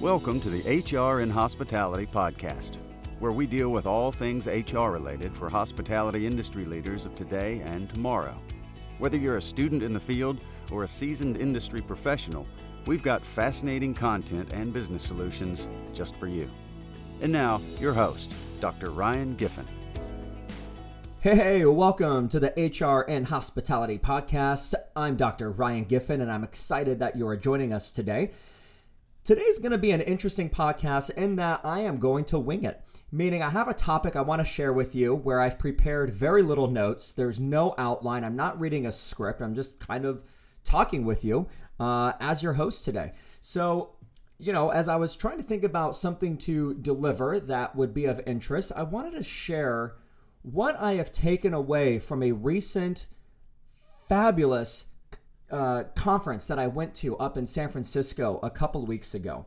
Welcome to the HR in Hospitality podcast, where we deal with all things HR related for hospitality industry leaders of today and tomorrow. Whether you're a student in the field or a seasoned industry professional, we've got fascinating content and business solutions just for you. And now, your host, Dr. Ryan Giffen. Hey, welcome to the HR and Hospitality Podcast. I'm Dr. Ryan Giffen, and I'm excited that you are joining us today. Today's going to be an interesting podcast in that I am going to wing it, meaning I have a topic I want to share with you where I've prepared very little notes. There's no outline. I'm not reading a script. I'm just kind of talking with you uh, as your host today. So, you know, as I was trying to think about something to deliver that would be of interest, I wanted to share what I have taken away from a recent fabulous uh, conference that I went to up in San Francisco a couple weeks ago.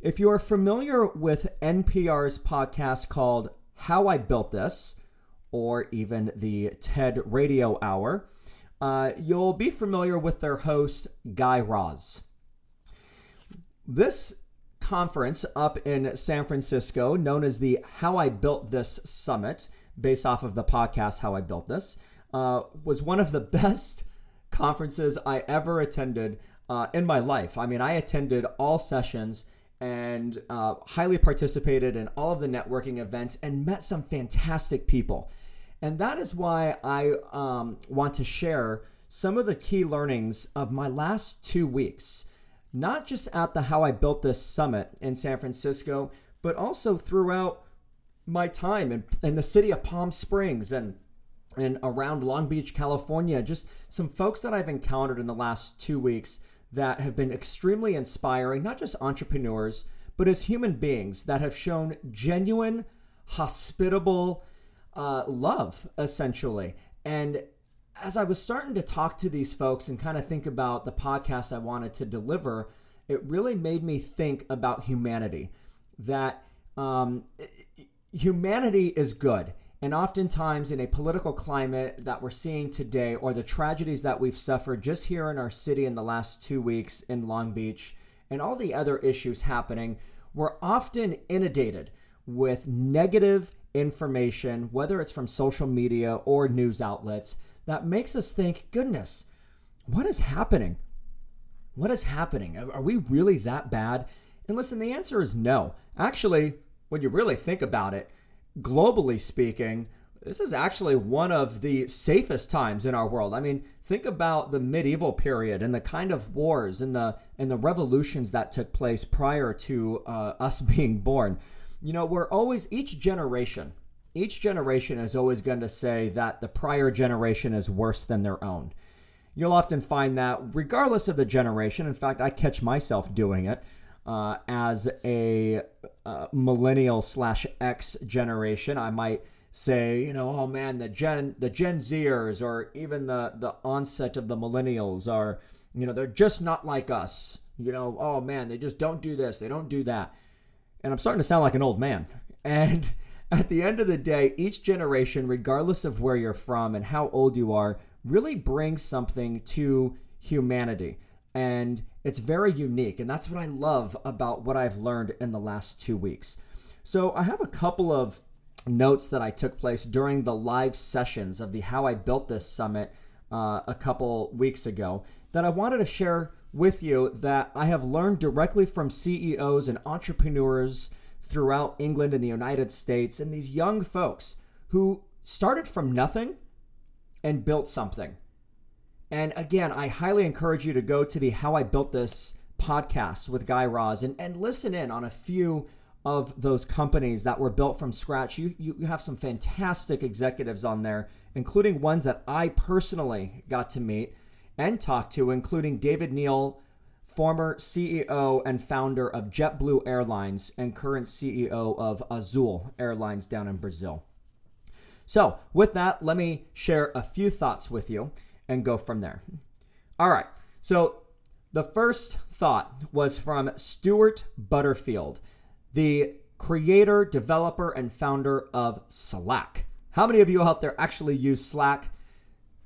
If you are familiar with NPR's podcast called How I Built This, or even the TED Radio Hour, uh, you'll be familiar with their host, Guy Raz. This conference up in San Francisco, known as the How I Built This Summit, based off of the podcast How I Built This, uh, was one of the best conferences I ever attended uh, in my life. I mean, I attended all sessions and uh, highly participated in all of the networking events and met some fantastic people. And that is why I um, want to share some of the key learnings of my last two weeks, not just at the How I Built This Summit in San Francisco, but also throughout my time in, in the city of Palm Springs and and around Long Beach, California, just some folks that I've encountered in the last two weeks that have been extremely inspiring, not just entrepreneurs, but as human beings that have shown genuine, hospitable uh, love, essentially. And as I was starting to talk to these folks and kind of think about the podcast I wanted to deliver, it really made me think about humanity. That um, humanity is good. And oftentimes, in a political climate that we're seeing today, or the tragedies that we've suffered just here in our city in the last two weeks in Long Beach, and all the other issues happening, we're often inundated with negative information, whether it's from social media or news outlets, that makes us think, goodness, what is happening? What is happening? Are we really that bad? And listen, the answer is no. Actually, when you really think about it, globally speaking, this is actually one of the safest times in our world. I mean, think about the medieval period and the kind of wars and the and the revolutions that took place prior to uh, us being born. You know, we're always each generation, each generation is always going to say that the prior generation is worse than their own. You'll often find that regardless of the generation. In fact, I catch myself doing it uh, as a uh, millennial slash X generation, I might say, you know, oh man, the Gen the Gen Zers or even the the onset of the millennials are, you know, they're just not like us. You know, oh man, they just don't do this, they don't do that. And I'm starting to sound like an old man. And at the end of the day, each generation, regardless of where you're from and how old you are, really brings something to humanity and it's very unique. And that's what I love about what I've learned in the last two weeks. So I have a couple of notes that I took place during the live sessions of the How I Built This Summit uh, a couple weeks ago that I wanted to share with you that I have learned directly from CEOs and entrepreneurs throughout England and the United States and these young folks who started from nothing and built something. And again, I highly encourage you to go to the How I Built This podcast with Guy Raz and, and listen in on a few of those companies that were built from scratch. You, you have some fantastic executives on there, including ones that I personally got to meet and talk to, including David Neal, former CEO and founder of JetBlue Airlines and current CEO of Azul Airlines down in Brazil. So, with that, let me share a few thoughts with you and go from there. All right. So the first thought was from Stewart Butterfield, the creator, developer, and founder of Slack. How many of you out there actually use Slack?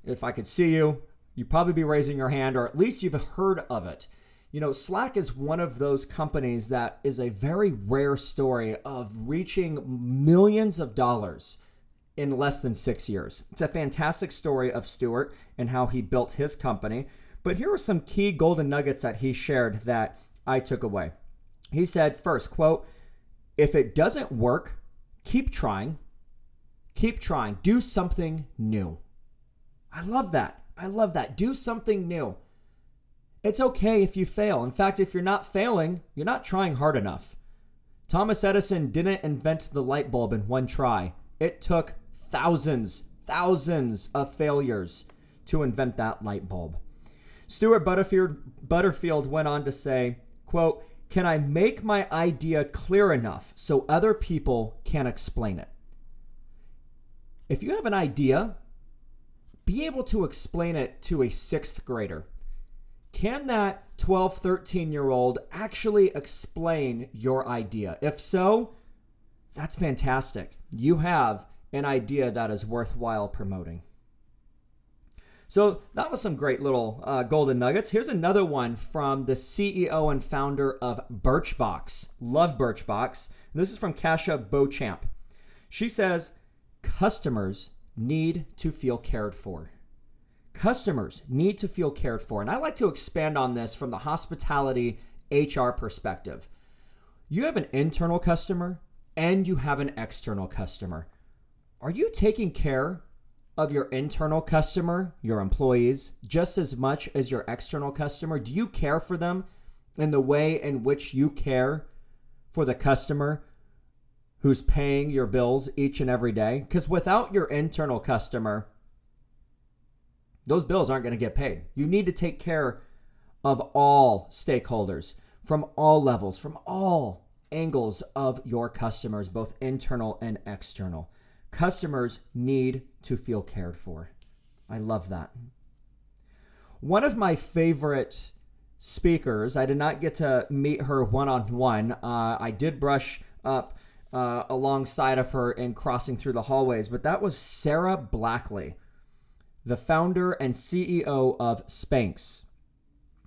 If I could see you, you'd probably be raising your hand, or at least you've heard of it. You know, Slack is one of those companies that is a very rare story of reaching millions of dollars in less than six years. It's a fantastic story of Stewart and how he built his company. But here are some key golden nuggets that he shared that I took away. He said, first, quote, if it doesn't work, keep trying. Keep trying. Do something new. I love that. I love that. Do something new. It's okay if you fail. In fact, if you're not failing, you're not trying hard enough. Thomas Edison didn't invent the light bulb in one try. It took thousands, thousands of failures to invent that light bulb. Stewart Butterfield, Butterfield went on to say, quote, can I make my idea clear enough so other people can explain it? If you have an idea, be able to explain it to a sixth grader. Can that 12, 13 year old actually explain your idea? If so, that's fantastic. You have an idea that is worthwhile promoting. So that was some great little uh, golden nuggets. Here's another one from the CEO and founder of Birchbox. Love Birchbox. This is from Katia Beauchamp. She says, customers need to feel cared for. Customers need to feel cared for. And I like to expand on this from the hospitality HR perspective. You have an internal customer and you have an external customer. Are you taking care of your internal customer, your employees, just as much as your external customer? Do you care for them in the way in which you care for the customer who's paying your bills each and every day? Because without your internal customer, those bills aren't going to get paid. You need to take care of all stakeholders from all levels, from all angles of your customers, both internal and external. Customers need to feel cared for. I love that. One of my favorite speakers, I did not get to meet her one on one. I did brush up uh, alongside of her in crossing through the hallways, but that was Sara Blakely, the founder and CEO of Spanx,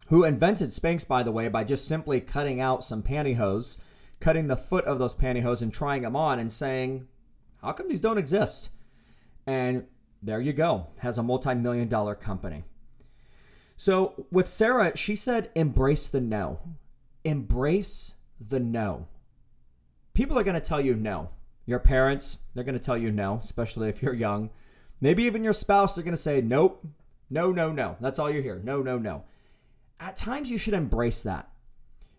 who invented Spanx, by the way, by just simply cutting out some pantyhose, cutting the foot of those pantyhose and trying them on and saying, how come these don't exist? And there you go, has a multi million dollar company. So with Sara, she said, embrace the no. Embrace the no. People are going to tell you no. Your parents, they're going to tell you no, especially if you're young. Maybe even your spouse, they're going to say, nope, no, no, no. That's all you hear. No, no, no. At times, you should embrace that.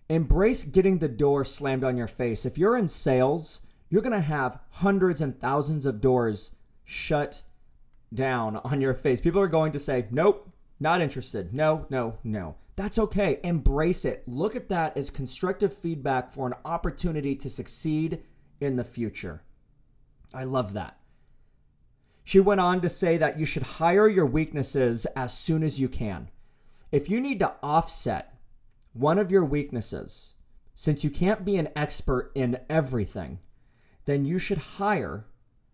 Embrace getting the door slammed on your face. If you're in sales, you're going to have hundreds and thousands of doors shut down on your face. People are going to say, nope, not interested. No, no, no. That's okay. Embrace it. Look at that as constructive feedback for an opportunity to succeed in the future. I love that. She went on to say that you should hire your weaknesses as soon as you can. If you need to offset one of your weaknesses, since you can't be an expert in everything, then you should hire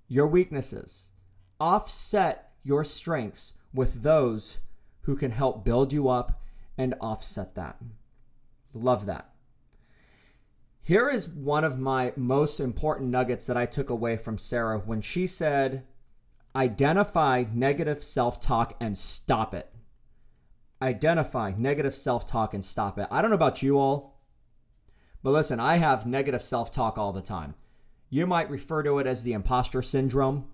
your weaknesses, offset your strengths with those who can help build you up and offset that. Love that. Here is one of my most important nuggets that I took away from Sara when she said, Identify negative self talk and stop it. Identify negative self talk and stop it. I don't know about you all, but listen, I have negative self talk all the time. You might refer to it as the imposter syndrome.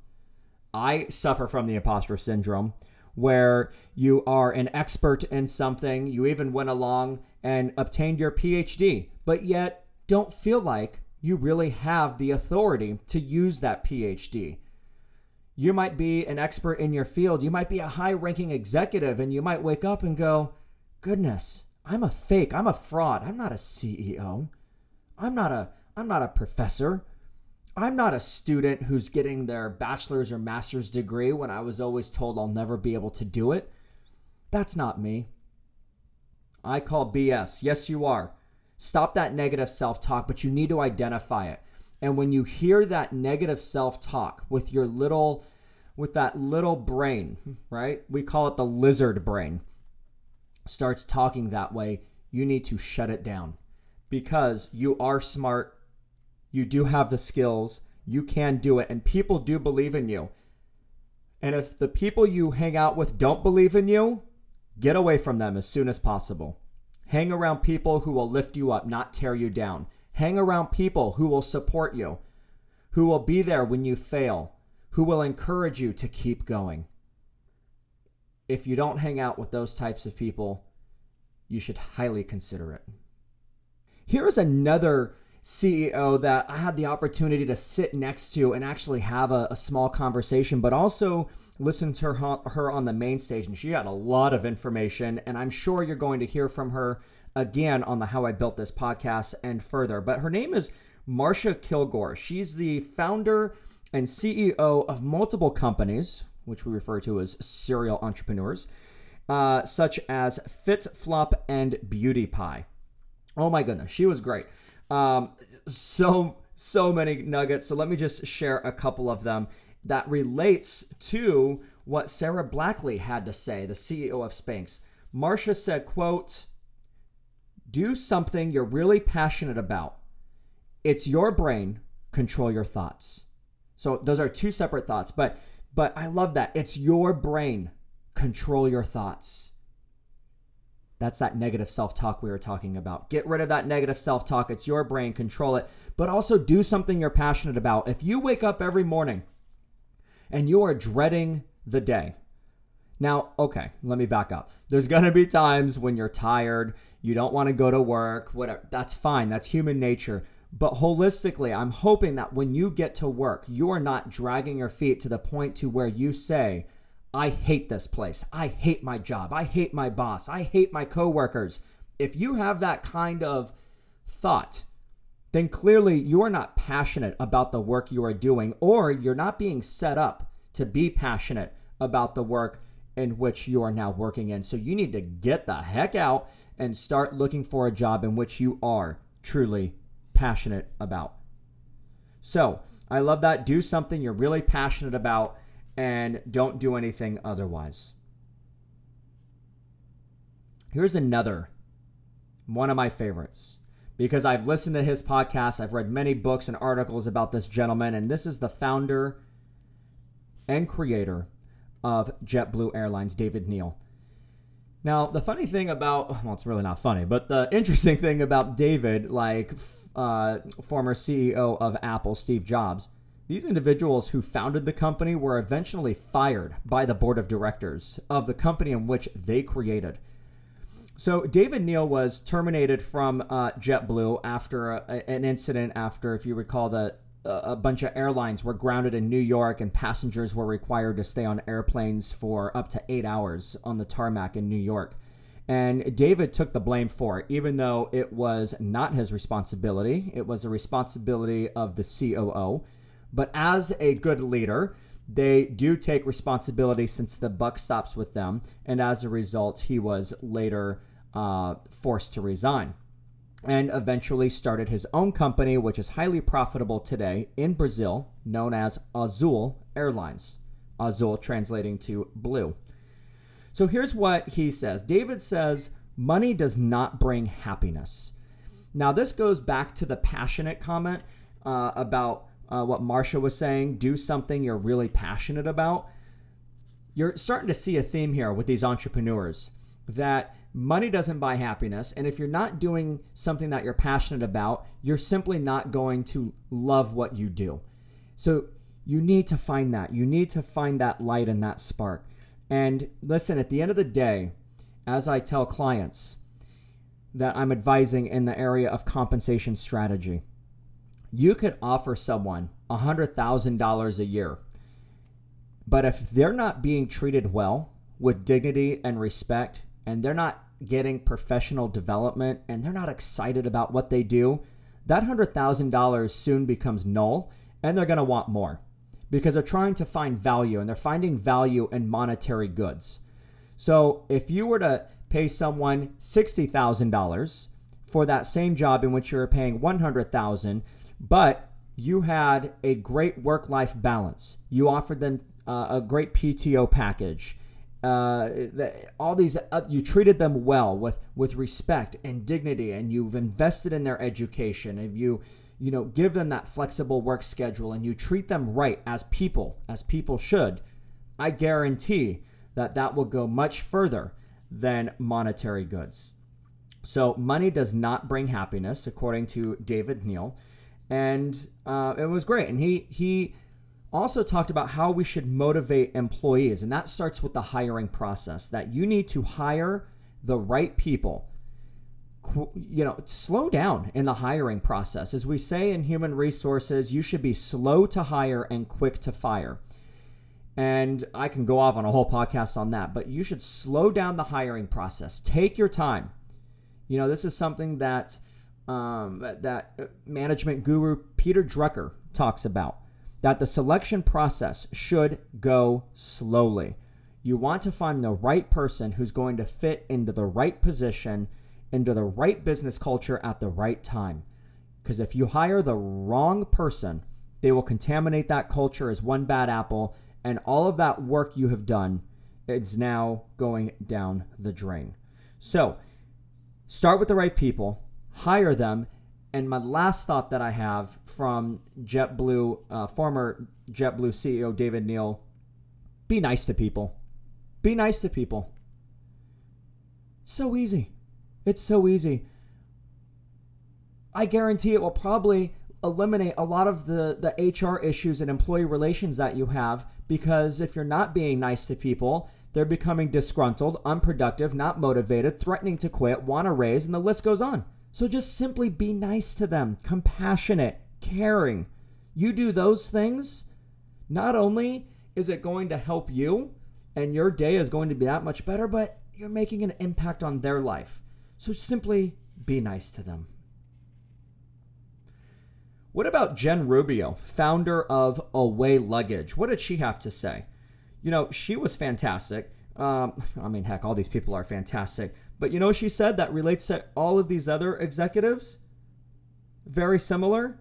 I suffer from the imposter syndrome where you are an expert in something, you even went along and obtained your PhD, but yet don't feel like you really have the authority to use that PhD. You might be an expert in your field, you might be a high ranking executive, and you might wake up and go, Goodness, I'm a fake, I'm a fraud, I'm not a CEO. I'm not a I'm not a professor. I'm not a student who's getting their bachelor's or master's degree when I was always told I'll never be able to do it. That's not me. I call BS. Yes, you are. Stop that negative self talk, but you need to identify it. And when you hear that negative self talk with your little, with that little brain, right? We call it the lizard brain, starts talking that way, you need to shut it down because you are smart, you do have the skills, you can do it, and people do believe in you. And if the people you hang out with don't believe in you, get away from them as soon as possible. Hang around people who will lift you up, not tear you down. Hang around people who will support you, who will be there when you fail, who will encourage you to keep going. If you don't hang out with those types of people, you should highly consider it. Here's another CEO that I had the opportunity to sit next to and actually have a, a small conversation, but also listen to her, her on the main stage. And she had a lot of information, and I'm sure you're going to hear from her again on the How I Built This podcast and further. But her name is Marcia Kilgore. She's the founder and CEO of multiple companies, which we refer to as serial entrepreneurs, uh, such as Fit Flop and Beauty Pie. Oh my goodness, she was great. Um, so so many nuggets. So let me just share a couple of them that relates to what Sara Blakely had to say, the CEO of Spanx. Marcia said, quote, do something you're really passionate about. It's your brain, control your thoughts. So those are two separate thoughts, but but I love that. It's your brain, control your thoughts. That's that negative self talk we were talking about. Get rid of that negative self talk. It's your brain, control it, but also do something you're passionate about. If you wake up every morning and you are dreading the day, now, okay, let me back up. There's gonna be times when you're tired, you don't wanna go to work, whatever. That's fine, that's human nature. But holistically, I'm hoping that when you get to work, you're not dragging your feet to the point to where you say, I hate this place. I hate my job. I hate my boss. I hate my coworkers. If you have that kind of thought, then clearly you are not passionate about the work you are doing, or you're not being set up to be passionate about the work in which you are now working in. So you need to get the heck out and start looking for a job in which you are truly passionate about. So I love that. Do something you're really passionate about and don't do anything otherwise. Here's another one of my favorites because I've listened to his podcast, I've read many books and articles about this gentleman, and this is the founder and creator of JetBlue Airlines, David Neal. Now, the funny thing about, well, it's really not funny, but the interesting thing about David, like uh, former CEO of Apple, Steve Jobs, these individuals who founded the company were eventually fired by the board of directors of the company in which they created. So David Neal was terminated from uh, JetBlue after a, an incident. After, if you recall, that a bunch of airlines were grounded in New York and passengers were required to stay on airplanes for up to eight hours on the tarmac in New York. And David took the blame for it, even though it was not his responsibility. It was the responsibility of the COO. But as a good leader, they do take responsibility since the buck stops with them. And as a result, he was later uh, forced to resign and eventually started his own company, which is highly profitable today in Brazil, known as Azul Airlines. Azul translating to blue. So here's what he says David says, Money does not bring happiness. Now, this goes back to the passionate comment uh, about uh, what Marcia was saying, do something you're really passionate about. You're starting to see a theme here with these entrepreneurs that money doesn't buy happiness. And if you're not doing something that you're passionate about, you're simply not going to love what you do. So you need to find that. You need to find that light and that spark. And listen, at the end of the day, as I tell clients that I'm advising in the area of compensation strategy, you could offer someone $100,000 a year. But if they're not being treated well with dignity and respect, and they're not getting professional development, and they're not excited about what they do, that $100,000 soon becomes null, and they're going to want more because they're trying to find value and they're finding value in monetary goods. So if you were to pay someone $60,000 for that same job in which you're paying 100,000, but you had a great work life balance. You offered them uh, a great PTO package. uh, all these uh, you treated them well with with respect and dignity and you've invested in their education and you you know give them that flexible work schedule and you treat them right as people as people should i guarantee that that will go much further than monetary goods so money does not bring happiness according to david neal and uh, it was great and he he also talked about how we should motivate employees, and that starts with the hiring process. That you need to hire the right people. You know, slow down in the hiring process. As we say in human resources, you should be slow to hire and quick to fire. And I can go off on a whole podcast on that, but you should slow down the hiring process. Take your time. You know, this is something that um, that management guru Peter Drucker talks about that the selection process should go slowly. You want to find the right person who's going to fit into the right position, into the right business culture at the right time. Because if you hire the wrong person, they will contaminate that culture as one bad apple, and all of that work you have done is now going down the drain. So, start with the right people, hire them, and my last thought that I have from JetBlue, uh, former JetBlue CEO David Neal be nice to people. Be nice to people. So easy. It's so easy. I guarantee it will probably eliminate a lot of the, the HR issues and employee relations that you have because if you're not being nice to people, they're becoming disgruntled, unproductive, not motivated, threatening to quit, want a raise, and the list goes on. So just simply be nice to them, compassionate, caring. You do those things, not only is it going to help you and your day is going to be that much better, but you're making an impact on their life. So simply be nice to them. What about Jen Rubio, founder of Away Luggage? What did she have to say? You know, she was fantastic. Um, I mean, heck, all these people are fantastic. But you know she said that relates to all of these other executives? Very similar.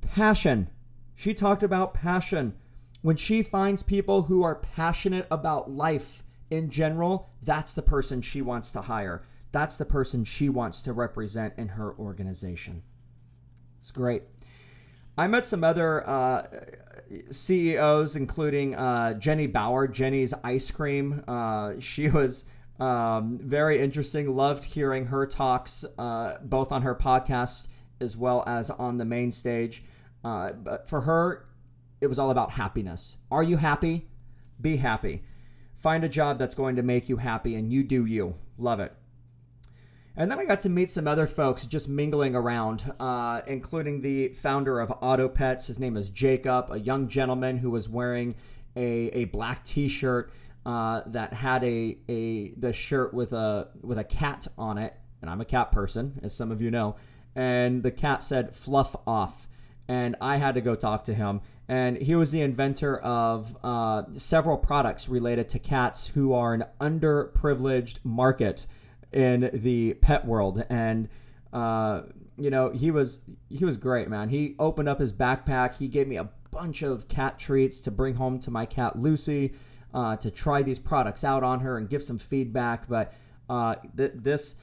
Passion. She talked about passion. When she finds people who are passionate about life in general, that's the person she wants to hire. That's the person she wants to represent in her organization. It's great. I met some other uh, CEOs, including uh, Jeni Bauer, Jeni's Ice Cream. Uh, she was um, very interesting. Loved hearing her talks, uh, both on her podcast as well as on the main stage. Uh, but for her, it was all about happiness. Are you happy? Be happy. Find a job that's going to make you happy, and you do you. Love it. And then I got to meet some other folks just mingling around, uh, including the founder of Auto Pets. His name is Jacob, a young gentleman who was wearing a, a black t shirt uh, that had a a the shirt with a with a cat on it, and I'm a cat person, as some of you know, and the cat said "fluff off." And I had to go talk to him. And he was the inventor of uh, several products related to cats who are an underprivileged market in the pet world. And uh, you know, he was he was great, man. He opened up his backpack. He gave me a bunch of cat treats to bring home to my cat Lucy uh, to try these products out on her and give some feedback. But uh, th- this,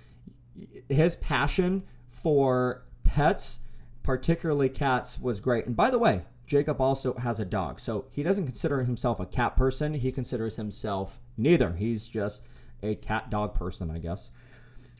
his passion for pets, particularly cats, was great. And by the way, Jacob also has a dog. So he doesn't consider himself a cat person. He considers himself neither. He's just a cat dog person, I guess.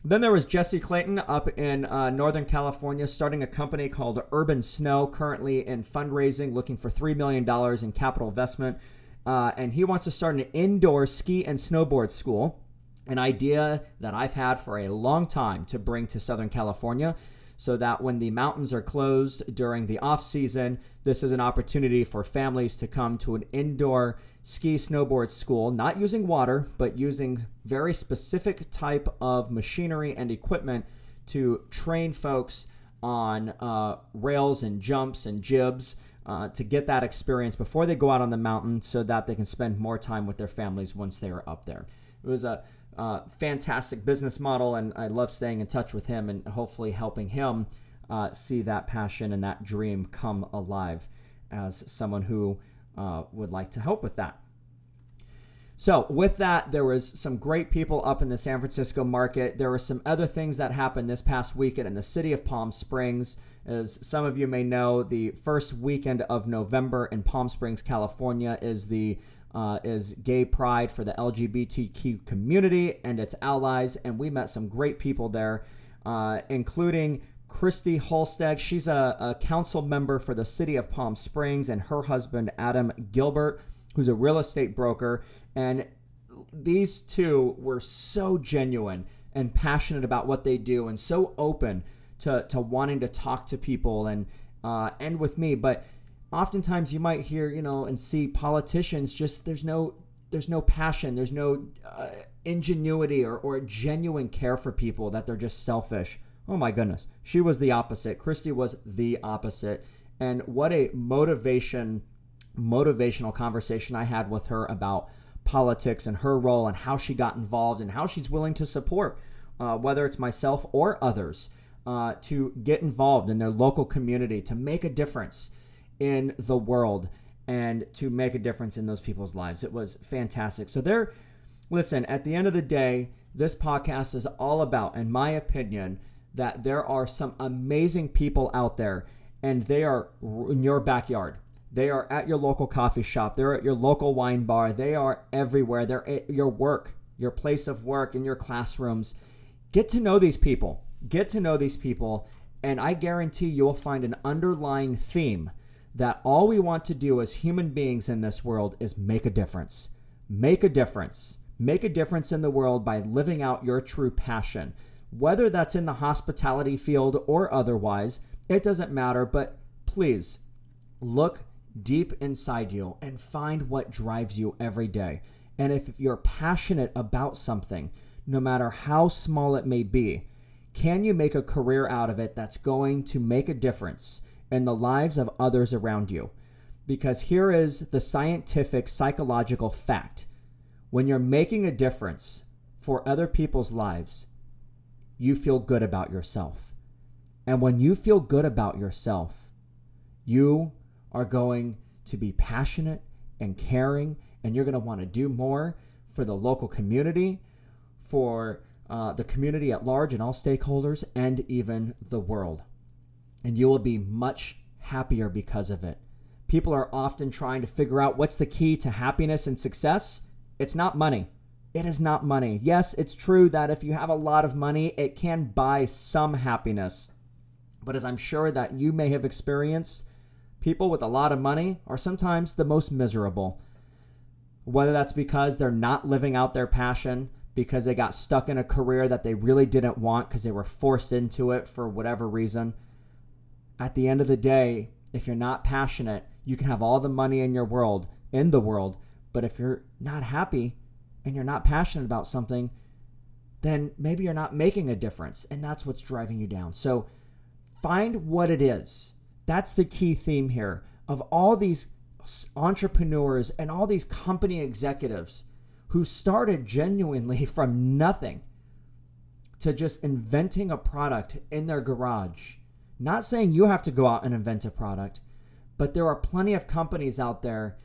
Then there was Jesse Clayton up in uh, Northern California, starting a company called Urban Snow, currently in fundraising, looking for $3 million in capital investment uh, and he wants to start an indoor ski and snowboard school. An idea that I've had for a long time to bring to Southern California so that when the mountains are closed during the off season, this is an opportunity for families to come to an indoor ski snowboard school, not using water, but using very specific type of machinery and equipment to train folks on uh, rails and jumps and jibs uh, to get that experience before they go out on the mountain so that they can spend more time with their families once they are up there. It was a uh, fantastic business model, and I love staying in touch with him and hopefully helping him uh, see that passion and that dream come alive as someone who uh, would like to help with that. So, with that, there was some great people up in the San Francisco market. There were some other things that happened this past weekend in the city of Palm Springs. As some of you may know, the first weekend of November in Palm Springs, California, is the uh, is Gay Pride for the LGBTQ community and its allies, and we met some great people there, uh, including Christy Holstege. She's a, a council member for the city of Palm Springs, and her husband Adam Gilbert who's a real estate broker. And these two were so genuine and passionate about what they do and so open to, to wanting to talk to people and uh, with me. But oftentimes you might hear, you know, and see politicians just there's no there's no passion, there's no uh, ingenuity or, or genuine care for people that they're just selfish. Oh my goodness. She was the opposite. Christy was the opposite. And what a motivation motivational conversation I had with her about politics and her role and how she got involved and how she's willing to support, uh, whether it's myself or others, uh, to get involved in their local community, to make a difference in the world and to make a difference in those people's lives. It was fantastic. So, there, listen, at the end of the day, this podcast is all about, in my opinion, that there are some amazing people out there and they are in your backyard they are at your local coffee shop. They're at your local wine bar. They are everywhere. They're at your work, your place of work, in your classrooms. Get to know these people. Get to know these people. And I guarantee you will find an underlying theme that all we want to do as human beings in this world is make a difference. Make a difference. Make a difference in the world by living out your true passion. Whether that's in the hospitality field or otherwise, it doesn't matter. But please look deep inside you and find what drives you every day. And if you're passionate about something, no matter how small it may be, can you make a career out of it that's going to make a difference in the lives of others around you? Because here is the scientific psychological fact when you're making a difference for other people's lives, you feel good about yourself. And when you feel good about yourself, you are going to be passionate and caring, and you're going to want to do more for the local community, for uh, the community at large and all stakeholders, and even the world. And you will be much happier because of it. People are often trying to figure out what's the key to happiness and success. It's not money. It is not money. Yes, it's true that if you have a lot of money, it can buy some happiness. But as I'm sure that you may have experienced, people with a lot of money are sometimes the most miserable. Whether that's because they're not living out their passion, because they got stuck in a career that they really didn't want because they were forced into it for whatever reason. At the end of the day, if you're not passionate, you can have all the money in your world, in the world, but if you're not happy and you're not passionate about something, then maybe you're not making a difference, and that's what's driving you down. So find what it is that's the key theme here of all these entrepreneurs and all these company executives who started genuinely from nothing to just inventing a product in their garage. Not saying you have to go out and invent a product, but there are plenty of companies out there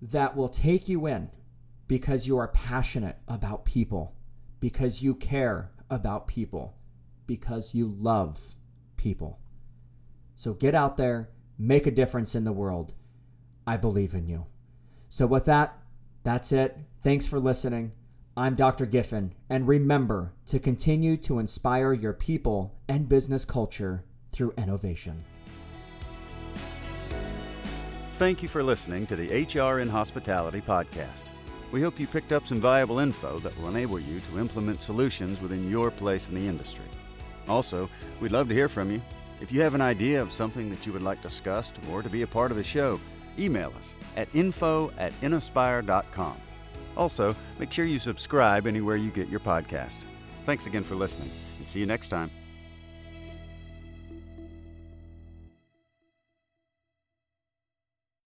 that will take you in because you are passionate about people, because you care about people, because you love people. So get out there, make a difference in the world. I believe in you. So, with that, that's it. Thanks for listening. I'm Dr. Giffen, and remember to continue to inspire your people and business culture through innovation. Thank you for listening to the HR in Hospitality podcast. We hope you picked up some valuable info that will enable you to implement solutions within your place in the industry. Also, we'd love to hear from you. If you have an idea of something that you would like discussed or to be a part of the show, email us at info at inaspire.com. Also, make sure you subscribe anywhere you get your podcast. Thanks again for listening, and see you next time.